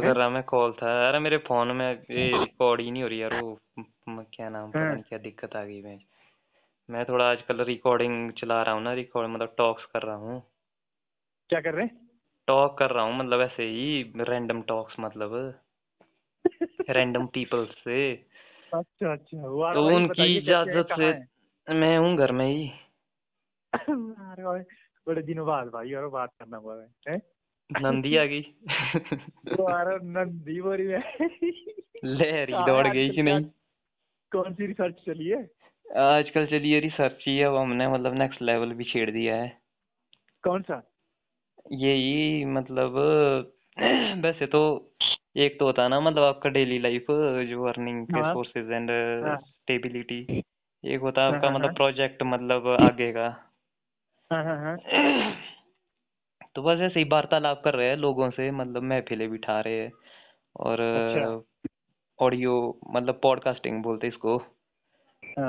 कर रहा मैं कॉल था। अरे मेरे फ़ोन में ये रिकॉर्ड ही नहीं हो रही यार वो म- क्या नाम पता। नहीं क्या दिक्कत आ गई मैं मैं थोड़ा आजकल रिकॉर्डिंग चला रहा हूँ ना रिकॉर्ड मतलब टॉक्स कर रहा हूँ। क्या कर रहे हैं? टॉक कर रहा हूँ मतलब ऐसे ही रैंडम टॉक्स मतलब। रैंडम पीपल से। अच्छा अच्छा वो तो भाई उनकी बताइए कैसे हैं, इजाज़त कहाँ से मैं हूँ घर में ही। अरे भाई बड़े दिनों बाद भाई और बात करना रहा है हैं? नंदी आ गई। रहा नंदी बोरी में लहरी दौड़ गई कि नहीं? कौन सी रिसर्च चली है? आजकल चलिए रिसर्च ही अब हमने मतलब नेक्स्ट लेवल भी छेड़ दिया है। कौन सा? यही मतलब वैसे तो एक तो होता है ना मतलब आपका डेली लाइफ जो अर्निंग के हाँ। सोर्सेज एंड हाँ। स्टेबिलिटी एक होता है हाँ आपका हाँ मतलब प्रोजेक्ट मतलब आगे का। हाँ हाँ। हाँ तो बस ऐसे ही वार्तालाप कर रहे हैं लोगों से मतलब महफिलें बिठा रहे हैं और अच्छा। ऑडियो मतलब पॉडकास्टिंग बोलते हैं इसको।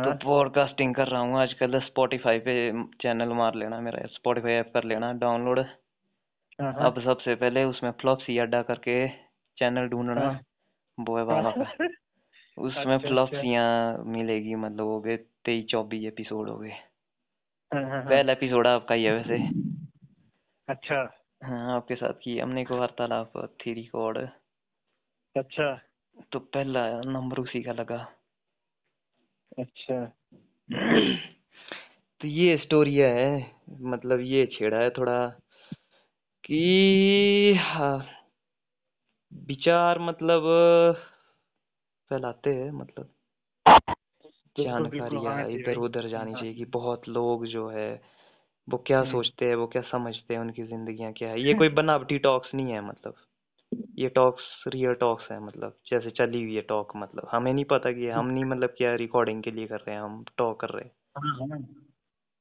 तो हाँ। पॉडकास्टिंग कर रहा हूँ आजकल स्पॉटिफाई पे चैनल मार लेना मेरा स्पॉटिफाई ऐप कर लेना डाउनलोड। हाँ हाँ। अब सबसे पहले उसमें फ्लॉप्सी अड्डा करके चैनल ढूंढना हाँ। बॉय बाबा का। उसमें अच्छा अच्छा। फ्लॉप्सियाँ मिलेगी मतलब हो गए तेईस चौबीस एपिसोड हो गए। हाँ हाँ हाँ। पहला एपिसोड आपका ही है वैसे। अच्छा। हाँ आपके साथ की हमने को वार्तालाप थी रिकॉर्ड अच्छा। तो पहला नंबर उसी का लगा। अच्छा। तो ये स्टोरी है मतलब ये छेड़ा है थोड़ा कि हाँ, विचार मतलब फैलाते हैं मतलब। बिल्कुल बिल्कुल जानकारियाँ हाँ जी इधर उधर जानी हाँ। चाहिए कि बहुत लोग जो है वो क्या हम्म, सोचते हैं वो क्या समझते हैं उनकी जिंदगियाँ क्या है? ये कोई बनावटी टॉक्स नहीं है मतलब। ये टॉक्स रियल टॉक्स है मतलब जैसे चली हुई है टॉक मतलब। हमें नहीं पता कि हम नहीं मतलब क्या रिकॉर्डिंग के लिए कर रहे हैं हम टॉक कर रहे हाँ। हाँ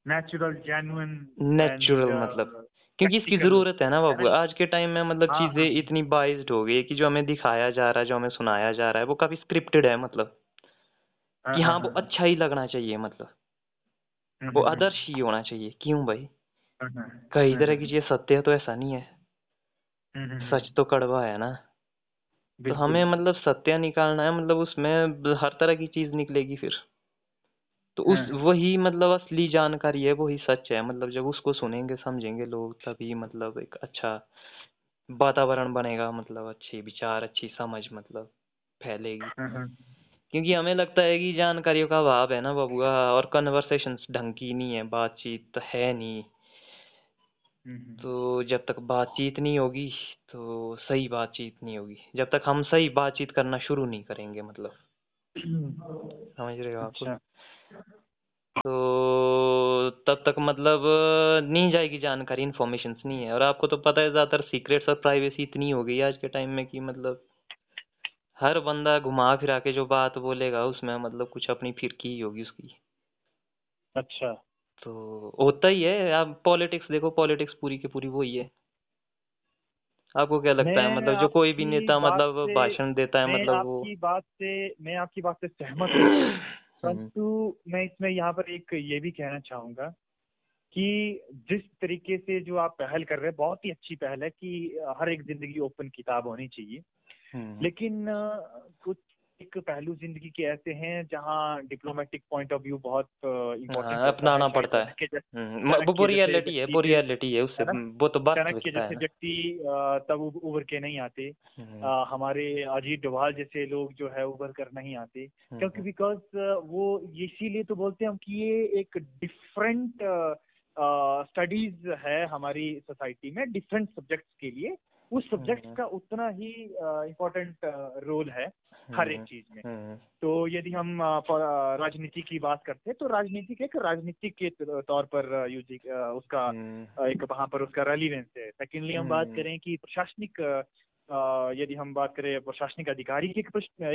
नेचुरल हैं एंड नेचुरल मतलब। क्योंकि इसकी प्रैक्टिकल ज़रूरत है ना है बाबू ना आज के टाइम में मतलब हाँ चीज़ें हाँ। इतनी बाइज्ड हो गई है कि जो हमें दिखाया जा रहा है जो हमें सुनाया जा रहा है वो काफ़ी स्क्रिप्टेड है मतलब। हाँ कि हाँ हाँ वो हाँ। अच्छा ही लगना चाहिए मतलब। हम्म, वो हम्म, हम्म, आदर्श ही होना चाहिए क्यों भाई? हाँ, हाँ, कई हाँ, तरह की हाँ, चीज़ सत्य है तो ऐसा नहीं है। सच तो कड़वा है ना। तो बिल्कुल। हमें मतलब सत्य निकालना है मतलब उसमें हर तरह की चीज़ निकलेगी फिर। तो हाँ। उस वही मतलब असली जानकारी है वही सच है। मतलब जब उसको सुनेंगे समझेंगे लोग तभी मतलब एक अच्छा वातावरण बनेगा मतलब अच्छे विचार अच्छी समझ मतलब फैलेगी। हाँ हाँ। क्योंकि हमें लगता है कि जानकारियों का अभाव है ना बबुआ और कन्वर्सेशंस ढंग की नहीं है बातचीत है नहीं। हम्म, हम्म, तो जब तक बातचीत नहीं होगी तो सही बातचीत नहीं होगी। जब तक हम सही बातचीत करना शुरू नहीं करेंगे मतलब। हम्म। समझ रहे हो आप? अच्छा। तो तब तक मतलब नहीं जाएगी जानकारी इन्फॉर्मेशन नहीं है। और आपको तो पता है ज़्यादातर सीक्रेट्स और प्राइवेसी इतनी हो गई है आज के टाइम में कि मतलब हर बंदा घुमा फिरा के जो बात बोलेगा उसमें मतलब कुछ अपनी फिरकी ही होगी उसकी। अच्छा। तो होता ही है आप पॉलिटिक्स देखो पॉलिटिक्स पूरी की पूरी वही है। आपको क्या लगता है? मैं मतलब जो कोई भी आपकी नेता बात मतलब से भाषण देता है मैं मतलब वो आपकी बात से मैं आपकी बात से सहमत हूँ। हम्म। परंतु मैं इसमें यहाँ पर एक ये भी कहना चाहूँगा कि जिस तरीके से जो आप पहल कर रहे हैं बहुत ही अच्छी पहल है कि हर एक ज़िंदगी ओपन किताब होनी चाहिए। लेकिन कुछ एक पहलू ज़िंदगी के ऐसे हैं जहाँ डिप्लोमेटिक पॉइंट ऑफ़ व्यू बहुत इम्पोर्टेंट हाँ, अपनाना पड़ता है। हम्म वो वो रियलिटी है वो रियलिटी है उससे वो तो चाणक्य वास्तविकता जैसे व्यक्ति तब उभर के नहीं आते। हम्म। हमारे अजीत डोभाल जैसे लोग जो है उभर कर नहीं आते। क्योंकि हम्म। बिकॉज़ वो इसीलिए तो बोलते हैं हम कि ये एक डिफरेंट स्टडीज़ है हमारी सोसाइटी में डिफरेंट सब्जेक्ट्स के लिए। उस सब्जेक्ट्स हम्म। का उतना ही इम्पोर्टेंट रोल है हर एक हम्म। चीज़ में। हम्म। तो यदि हम राजनीति की बात करते हैं तो राजनीति एक राजनीतिक के तौर पर यूज़ उसका एक वहाँ पर उसका रेलिवेंस है। सेकेंडली हम बात करें कि प्रशासनिक यदि हम बात करें प्रशासनिक अधिकारी की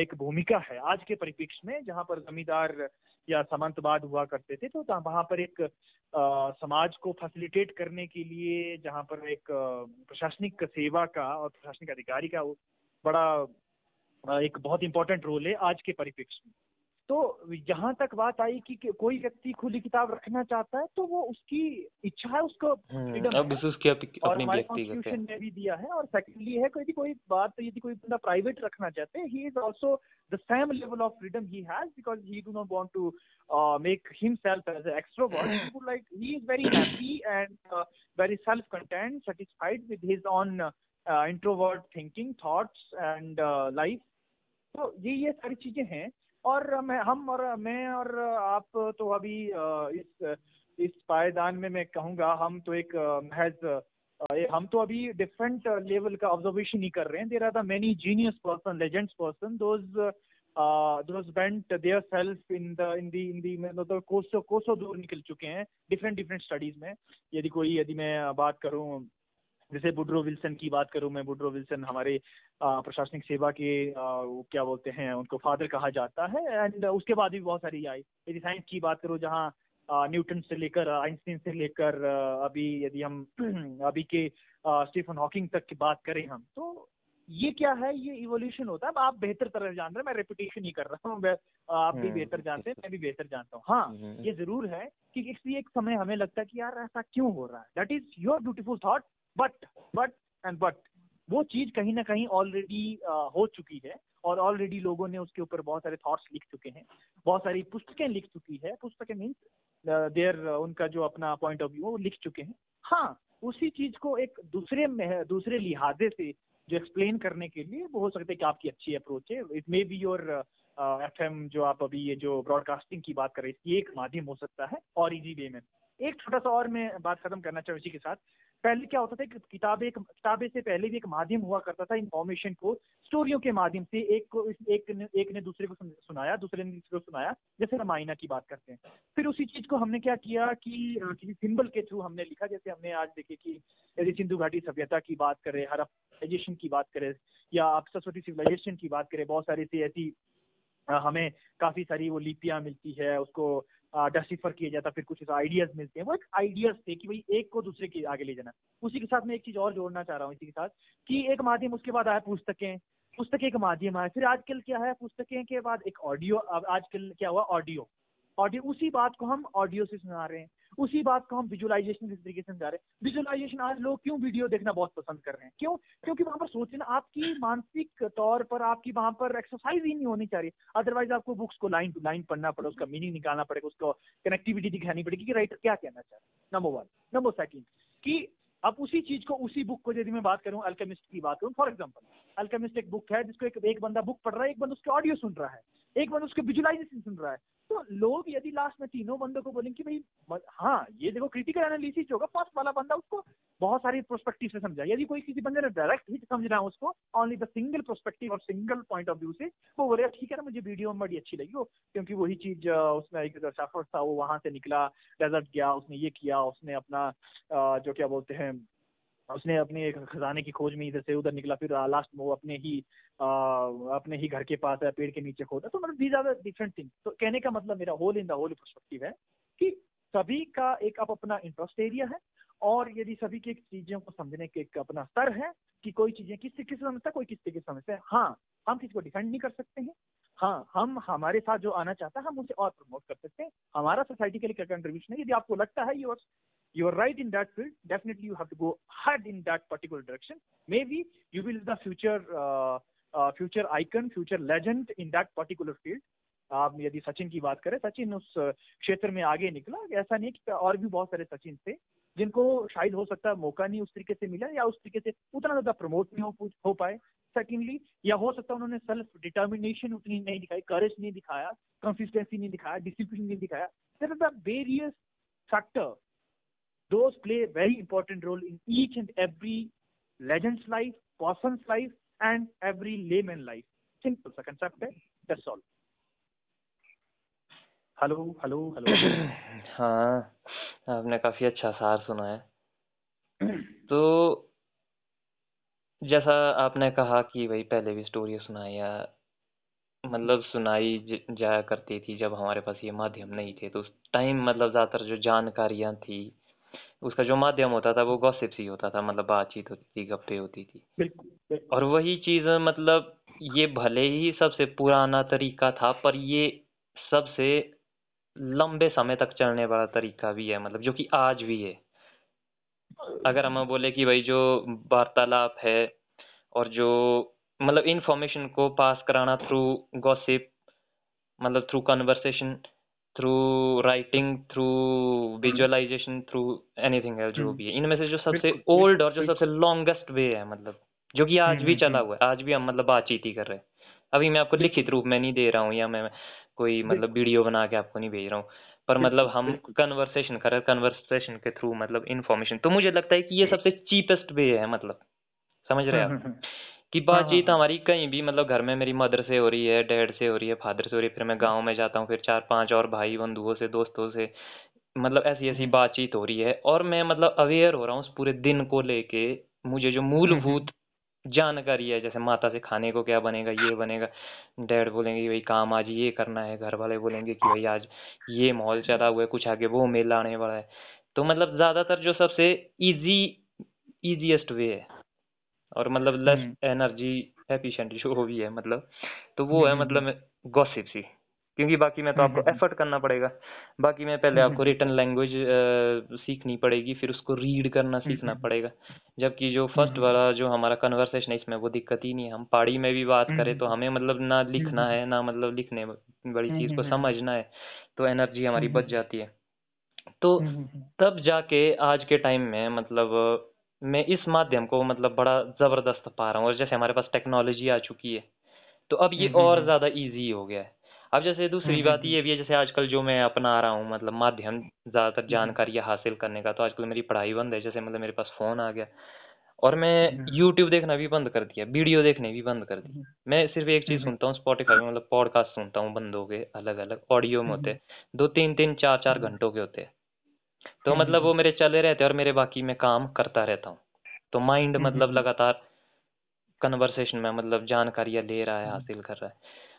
एक भूमिका है आज के परिप्रेक्ष्य में जहाँ पर जमींदार या समंतवाद हुआ करते थे तो वहाँ पर एक आ, समाज को फैसिलिटेट करने के लिए जहाँ पर एक प्रशासनिक सेवा का और प्रशासनिक अधिकारी का बड़ा एक बहुत इंपॉर्टेंट रोल है आज के परिप्रेक्ष्य में। तो यहाँ तक बात आई कि कोई व्यक्ति खुली किताब रखना चाहता है तो वो उसकी इच्छा है उसको फ्रीडम हम्म, अब उसकी और हमारे कॉन्स्टिट्यूशन ने भी दिया है। और सेकेंडली है कोई कोई बात यदि कोई बंदा प्राइवेट रखना चाहते हैं he is also the same level of freedom he has because he do not want to make himself as extrovert like he is very happy and very self content satisfied with his own introvert thinking thoughts and life तो ये ये सारी चीज़ें हैं। और मैं, हम और मैं और आप तो अभी इस इस पायदान में मैं कहूँगा, हम तो एक महज हम तो अभी डिफरेंट लेवल का ऑब्जर्वेशन ही कर रहे हैं। There are the many genius person legends person those those bent their self in the in the in the मतलब कोसो कोसो दूर निकल चुके हैं। डिफरेंट डिफरेंट स्टडीज़ में। यदि कोई, यदि मैं बात करूँ जैसे बुड्रो विल्सन की बात करूँ मैं बुड्रो विल्सन हमारे प्रशासनिक सेवा के क्या बोलते हैं उनको फादर कहा जाता है एंड उसके बाद भी बहुत सारी आई। यदि साइंस की बात करूँ जहाँ न्यूटन से लेकर आइंस्टीन से लेकर अभी यदि हम अभी के स्टीफन हॉकिंग तक की बात करें हम तो ये क्या है ये इवोल्यूशन होता है। आप बेहतर तरह जान रहे हैं मैं रेपुटेशन ही कर रहा हूँ आप भी हम्म, बेहतर जानते हैं मैं भी बेहतर जानता हूँ। हाँ हम्म, ये ज़रूर है कि किसी एक समय हमें लगता है कि यार ऐसा क्यों हो रहा है? That is your beautiful thought but but and but वो चीज़ कहीं ना कहीं ऑलरेडी हो चुकी है और ऑलरेडी लोगों ने उसके ऊपर बहुत सारे थॉट्स लिख चुके हैं। बहुत सारी पुस्तकें लिख चुकी है। पुस्तकें मीन्स देयर उनका जो अपना पॉइंट ऑफ़ व्यू वो लिख चुके हैं। हाँ उसी चीज़ को एक दूसरे में, दूसरे लिहाजे से जो एक्सप्लेन करने के लिए वो हो सकता है कि आपकी अच्छी अप्रोच है। It may be your F M जो आप अभी ये जो ब्रॉडकास्टिंग की बात कर रहे हैं एक माध्यम हो सकता है, और इजी वे में। एक छोटा सा और मैं बात खत्म करना चाहूँ इसी के साथ। पहले क्या होता था कि किताबें एक, किताबें से पहले भी एक माध्यम हुआ करता था इंफॉर्मेशन को स्टोरियों के माध्यम से एक को एक ने एक ने दूसरे को सुनाया, दूसरे ने दूसरे को सुनाया, जैसे रामायणा की बात करते हैं। फिर उसी चीज़ को हमने क्या किया कि किसी सिंबल के थ्रू हमने लिखा, जैसे हमने आज देखे कि यदि सिंधु घाटी सभ्यता की बात करें हरप्पनाइजेशन की बात करें, या आप सरस्वती सिविलाइजेशन की बात करें, बहुत सारी सी ऐसी हमें काफ़ी सारी वो लिपियाँ मिलती है, उसको डसिफर किया जाता, फिर कुछ आइडियाज़ मिलते हैं। वो एक आइडियाज़ थे कि भाई एक को दूसरे के आगे ले जाना। उसी के साथ मैं एक चीज़ और जोड़ना चाह रहा हूँ इसी के साथ कि एक माध्यम, उसके बाद आया पुस्तकें। पुस्तकें एक माध्यम आया। फिर आजकल क्या है? पुस्तकें के बाद एक ऑडियो आजकल क्या हुआ? ऑडियो ऑडियो उसी बात को हम ऑडियो से सुना रहे हैं। उसी बात को हम विजुअलाइजेशन किस तरीके से समझा रहे हैं। विजुअलाइजेशन आज लोग क्यों वीडियो देखना बहुत पसंद कर रहे हैं? क्यों? क्योंकि वहाँ पर सोचना आपकी मानसिक तौर पर आपकी वहाँ पर एक्सरसाइज ही नहीं होनी चाहिए। अदरवाइज़ आपको बुक्स को लाइन टू लाइन पढ़ना पड़ेगा उसका मीनिंग निकालना पड़ेगा उसको कनेक्टिविटी दिखानी पड़ेगी कि राइटर क्या कहना चाह रहे नंबर वन नंबर सेकेंड कि अब उसी चीज़ को उसी बुक को यदि मैं बात करूँ अल्केमिस्ट की बात करूँ फॉर एग्जांपल अल्केमिस्ट एक बुक है जिसको एक, एक बंदा बुक पढ़ रहा है एक बंदा उसके ऑडियो सुन रहा है एक बंदा उसके विजुलाइजेशन सुन रहा है। तो लोग यदि लास्ट में तीनों बंदों को बोलेंगे कि भाई हाँ ये देखो क्रिटिकल एनालिसिस होगा फ़र्स्ट वाला बंदा उसको बहुत सारी प्रोस्पेक्टिव से समझा यदि कोई किसी बंदे ने डायरेक्ट ही समझ रहा है उसको ओनली द सिंगल प्रोस्पेक्टिव और सिंगल पॉइंट ऑफ़ व्यू से वो बोलेगा, ठीक है ना, मुझे वीडियो में बड़ी अच्छी लगी हो क्योंकि वही चीज़ उसमें एक सफ़र था वो वहाँ से निकला डेजर्ट गया, उसने ये किया, उसने अपना जो क्या बोलते हैं उसने अपने खजाने की खोज में इधर से उधर निकला फिर लास्ट में वो अपने ही आ, अपने ही घर के पास है पेड़ के नीचे खोदा तो मतलब दीज आर डिफरेंट थिंग तो कहने का मतलब मेरा whole in the whole perspective है कि सभी का एक अब अपना इंटरेस्ट एरिया है और यदि सभी की चीज़ों को समझने के एक अपना स्तर है कि कोई चीज़ें किस तरीके से समझता है कोई किस तरीके से समझता है हाँ हम किसी को डिफेंड नहीं कर सकते हैं। हाँ हम हमारे साथ जो आना चाहता है हम उसे और प्रमोट कर सकते हैं। हमारा सोसाइटी के लिए क्या कंट्रीब्यूशन है? यदि आपको लगता है you're you are right in that field. Definitely you have to go hard in that particular direction. Maybe you will be the future uh, uh, future icon future legend in that particular field. आप यदि सचिन की बात करें सचिन उस क्षेत्र में आगे निकला ऐसा नहीं कि और भी बहुत सारे सचिन थे जिनको शायद हो सकता है मौका नहीं उस तरीके से मिला या उस तरीके से उतना ज़्यादा प्रमोट नहीं हो, हो पाए। सेकेंडली या हो सकता है उन्होंने सेल्फ डिटर्मिनेशन उतनी नहीं दिखाई करेज नहीं दिखाया कंसिस्टेंसी नहीं दिखाया डिसिप्लिन नहीं दिखाया। The various factor those play a very important role in each and every legend's life, person's life, and every layman life. Simple सा concept है. That's all. Hello hello hello हाँ आपने काफ़ी अच्छा सार सुना है तो जैसा आपने कहा कि भाई पहले भी स्टोरी सुनाई या मतलब सुनाई जाया करती थी जब हमारे पास ये माध्यम नहीं थे तो उस टाइम मतलब ज़्यादातर जो जानकारियाँ थी उसका जो माध्यम होता था वो गॉसिप ही होता था मतलब बातचीत होती थी गप्पे होती थी। और वही चीज़ मतलब ये भले ही सबसे पुराना तरीका था पर ये सबसे लंबे समय तक चलने वाला तरीका भी है मतलब जो कि आज भी है। अगर हम बोले कि भाई जो वार्तालाप है और जो मतलब इंफॉर्मेशन को पास कराना थ्रू गॉसिप मतलब through conversation through writing through visualisation through anything है जो हम्म, भी है। इनमें से जो सबसे ओल्ड और जो सबसे लॉन्गेस्ट वे है मतलब जो कि आज हम्म, भी हम्म, चला हम्म, हुआ है। आज भी हम मतलब बातचीत ही कर रहे हैं। अभी मैं आपको लिखित रूप में नहीं दे रहा हूँ या मैं कोई मतलब वीडियो बना के आपको नहीं भेज रहा हूँ। पर मतलब हम कन्वर्सेशन कर रहे हैं कन्वर्सेशन के थ्रू मतलब इन्फॉर्मेशन तो मुझे लगता है कि ये सबसे चीपेस्ट वे है मतलब। समझ रहे हम्म हैं हम्म आप? हम्म, कि हाँ हाँ बातचीत हाँ। हमारी कहीं भी मतलब घर में मेरी मदर से हो रही है डैड से हो रही है फादर से हो रही है फिर मैं गाँव में जाता हूँ फिर चार पाँच और भाई बंधुओं से दोस्तों से मतलब ऐसी ऐसी हम्म, बातचीत हो रही है और मैं मतलब अवेयर हो रहा हूँ उस पूरे दिन को लेके मुझे जो हम्म, मूलभूत जानकारी है जैसे माता से खाने को क्या बनेगा ये बनेगा डैड बोलेंगे कि भाई काम आज ये करना है घर वाले बोलेंगे कि भाई आज ये माहौल चला हुआ है कुछ आगे वो मेला आने वाला है। तो मतलब ज़्यादातर जो सबसे इजी इजीएस्ट वे है। और मतलब लेस हम्म, एनर्जी एफिशिएंट जो भी है मतलब। तो वो हम्म, है हम्म, हम्म, मतलब गॉसिप सी। क्योंकि बाकी में तो हम्म, आपको हम्म, एफर्ट करना पड़ेगा। बाकी में पहले हम्म, आपको हम्म, रिटन लैंग्वेज सीखनी पड़ेगी फिर उसको रीड करना हम्म, सीखना हम्म, पड़ेगा। जबकि जो हम्म, फ़र्स्ट हम्म, वाला जो हमारा कन्वर्सेशन है इसमें वो दिक्कत ही नहीं है। हम पहाड़ी में भी बात हम्म, करें तो हम्म, हमें मतलब ना हम्म, लिखना हम्म, है ना मतलब लिखने बड़ी हम्म, चीज़ को हम्म, हम्म, समझना है तो एनर्जी हमारी हम्म, बच जाती है। तो हम्म, हम्म, हम्म, तब जाके आज के टाइम में मतलब मैं इस माध्यम को मतलब बड़ा ज़बरदस्त पा रहा हूँ और जैसे हमारे पास टेक्नोलॉजी आ चुकी है तो अब ये हम्म, हम्म, और हम्म, ज़्यादा इजी हो गया है। अब जैसे हम्म, दूसरी हम्म, बात हम्म, ये भी है जैसे आजकल जो मैं अपना रहा हूँ मतलब माध्यम ज़्यादातर हम्म, जानकारी हासिल करने का तो आजकल मेरी पढ़ाई बंद है जैसे मतलब मेरे पास फ़ोन आ गया और मैं हम्म, यूट्यूब देखना भी बंद कर दिया वीडियो देखने भी बंद कर दी हम्म, मैं सिर्फ़ एक चीज़ हम्म, सुनता हूँ स्पॉटिफाई में मतलब पॉडकास्ट सुनता हूँ बंदों के अलग अलग ऑडियो में होते हैं दो तीन तीन चार चार हम्म, घंटों के होते हैं। तो हम्म, मतलब हम्म, वो मेरे चले रहते हैं और मेरे बाकी मैं काम करता रहता हूँ। तो माइंड हम्म, मतलब लगातार कन्वर्सेशन में मतलब जानकारियाँ ले रहा है हम्म, हासिल कर रहा है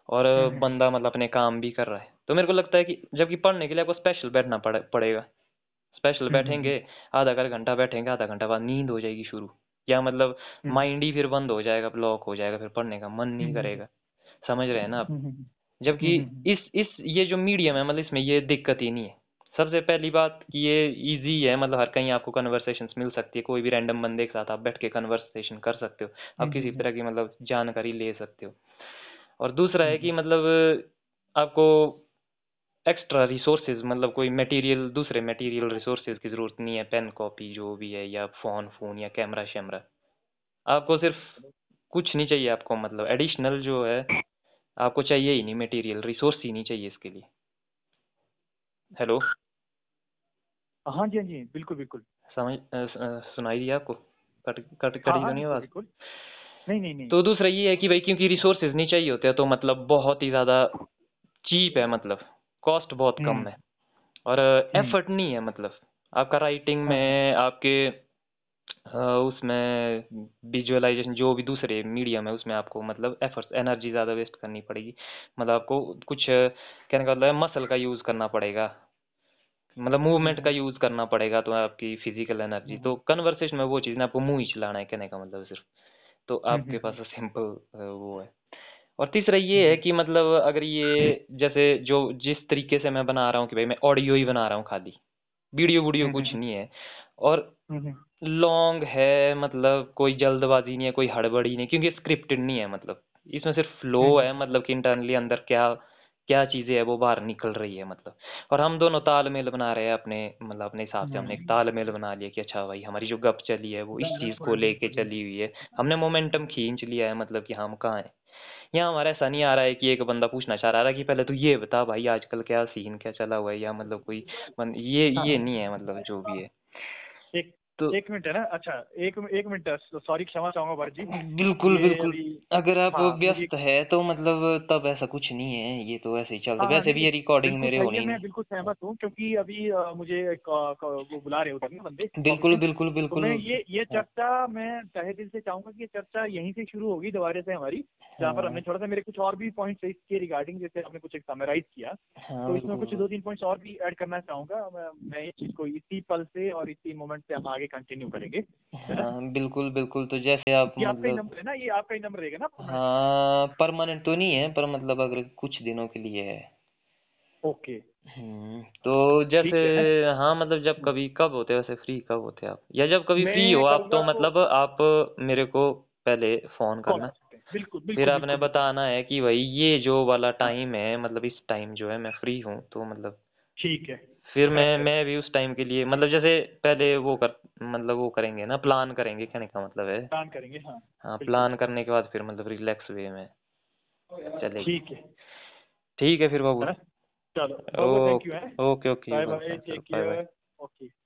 और हम्म, बंदा मतलब अपने काम भी कर रहा है। तो मेरे को लगता है कि जबकि पढ़ने के लिए आपको स्पेशल बैठना पड़े पड़ेगा। स्पेशल हम्म, हम्म, बैठेंगे आधा कर घंटा बैठेंगे आधा घंटा बाद नींद हो जाएगी शुरू। या मतलब हम्म, माइंड ही फिर बंद हो जाएगा ब्लॉक हो जाएगा फिर पढ़ने का मन नहीं हम्म, करेगा। समझ रहे हैं ना आप? हम्म, हम्म, जबकि हम्म, हम्म, इस इस ये जो मीडियम है मतलब इसमें ये दिक्कत ही नहीं है। सबसे पहली बात कि ये इजी है मतलब हर कहीं आपको कन्वर्सेशंस मिल सकती है कोई भी रैंडम बंदे के साथ आप बैठ के कन्वर्सेशन कर सकते हो आप किसी भी हम्म, तरह की मतलब जानकारी ले सकते हो। और दूसरा है हम्म, कि मतलब आपको एक्स्ट्रा रिसोर्सेज मतलब कोई मटेरियल दूसरे मटेरियल रिसोर्सेज की ज़रूरत नहीं है पेन कॉपी जो भी है या फ़ोन फ़ोन या कैमरा शैमरा। आपको सिर्फ़ कुछ नहीं चाहिए आपको मतलब एडिशनल जो है आपको चाहिए ही नहीं मटेरियल रिसोर्स ही नहीं चाहिए इसके लिए। हेलो हाँ जी हाँ जी बिल्कुल बिल्कुल। समझ अ, स- अ, सुनाई दिया आपको? कट कट हाँ कटी तो हाँ नहीं बिल्कुल आवाज़? बिल्कुल। नहीं नहीं नहीं। तो दूसरा ये है कि भाई क्योंकि रिसोर्सेज नहीं चाहिए होते हैं तो मतलब बहुत ही ज़्यादा चीप है मतलब कॉस्ट बहुत कम हम्म। है। और हम्म। एफर्ट नहीं है मतलब। आपका राइटिंग हाँ। हाँ में आपके अ, उसमें विजुअलाइजेशन जो भी दूसरे मीडियम है उसमें आपको मतलब एफर्ट्स एनर्जी ज़्यादा वेस्ट करनी पड़ेगी। मतलब आपको कुछ कहने का मतलब है मसल का यूज़ करना पड़ेगा। मतलब हम्म मूवमेंट का हम्म यूज़ करना पड़ेगा तो आपकी फ़िज़िकल एनर्जी तो हम्म कन्वर्सेशन में वो चीज़ ना आपको मुँह ही चलाना है कहने का मतलब सिर्फ़। तो हम्म आपके हम्म। पास सिंपल वो है। और तीसरा ये है हम्म। कि मतलब अगर ये जैसे जो जिस तरीके से मैं बना रहा हूँ कि भाई मैं ऑडियो ही बना रहा हूँ खाली वीडियो वीडियो हम्म कुछ नहीं है। और हम्म लॉन्ग है मतलब कोई जल्दबाजी नहीं है कोई हड़बड़ी नहीं क्योंकि स्क्रिप्टेड नहीं है मतलब। इसमें सिर्फ़ फ्लो हम्म है मतलब कि इंटरनली अंदर क्या क्या चीज़ें है वो बाहर निकल रही है मतलब। और हम दोनों तालमेल बना रहे हैं अपने मतलब अपने हिसाब से हमने एक हम्म। तालमेल बना लिया कि अच्छा भाई हमारी जो गप चली है वो इस चीज़ को लेके चली हुई है। हमने मोमेंटम खींच लिया है मतलब कि हम कहाँ हैं। यहाँ हमारा ऐसा नहीं आ रहा है कि एक बंदा पूछना चाह रहा है कि पहले तू ये बता भाई आजकल क्या सीन क्या चला हुआ है या मतलब कोई बन, ये ये हाँ। नहीं है मतलब जो भी है। एक तो एक मिनट है ना अच्छा एक एक मिनट सॉरी क्षमा चाहूँगा भरत जी बिल्कुल। बिल्कुल अगर आप हाँ व्यस्त है तो मतलब तब ऐसा कुछ नहीं है ये तो ऐसे ही चलता हाँ। हाँ वैसे भी ये रिकॉर्डिंग मेरे होने है मैं बिल्कुल सहमत हूँ क्योंकि अभी मुझे वो बुला रहे उधर ना बंदे बिल्कुल बिल्कुल तो बिल्कुल। मैं ये ये हाँ। चर्चा मैं तहे दिल से चाहूँगा कि ये चर्चा यहीं से शुरू होगी दोबारा से हमारी जहाँ पर हमने हाँ। थोड़ा सा मेरे कुछ और भी पॉइंट्स इसके रिगार्डिंग जैसे हमने कुछ एक समराइज किया। तो इसमें कुछ दो तीन पॉइंट्स और भी ऐड करना चाहूँगा। मैं, मैं इस चीज़ को इसी पल से और इसी मोमेंट से हम आगे कंटिन्यू करेंगे। हाँ बिल्कुल बिल्कुल। तो जैसे आप ये आपका ही मतलब नंबर है ना? ये आपका ही नंबर रहेगा ना? हाँ परमानेंट तो नहीं है पर मतलब अगर कुछ दिनों के लिए है। ओके। हम्म तो जैसे हाँ मतलब जब कभी कब होते हैं? वैसे फ्री कब होते हैं आप? या जब कभी फ्री हो आप तो करूँगा तो मतलब आप मेरे को पहले फ़ोन कॉल करना। कर सकते हैं। बिल्कुल फिर बिल्कुल आपने बिल्कुल। बिल्कुल बताना है कि भाई ये जो वाला टाइम है मतलब इस टाइम जो है मैं फ्री हूँ तो मतलब ठीक है। फिर मैं मैं भी उस टाइम के लिए मतलब जैसे पहले वो कर मतलब वो करेंगे ना प्लान करेंगे कहने का मतलब है। प्लान करेंगे हाँ हाँ प्लान करने के बाद फिर मतलब रिलैक्स वे में चले ठीक है। ठीक है फिर बाबू। चलो okay okay bye bye okay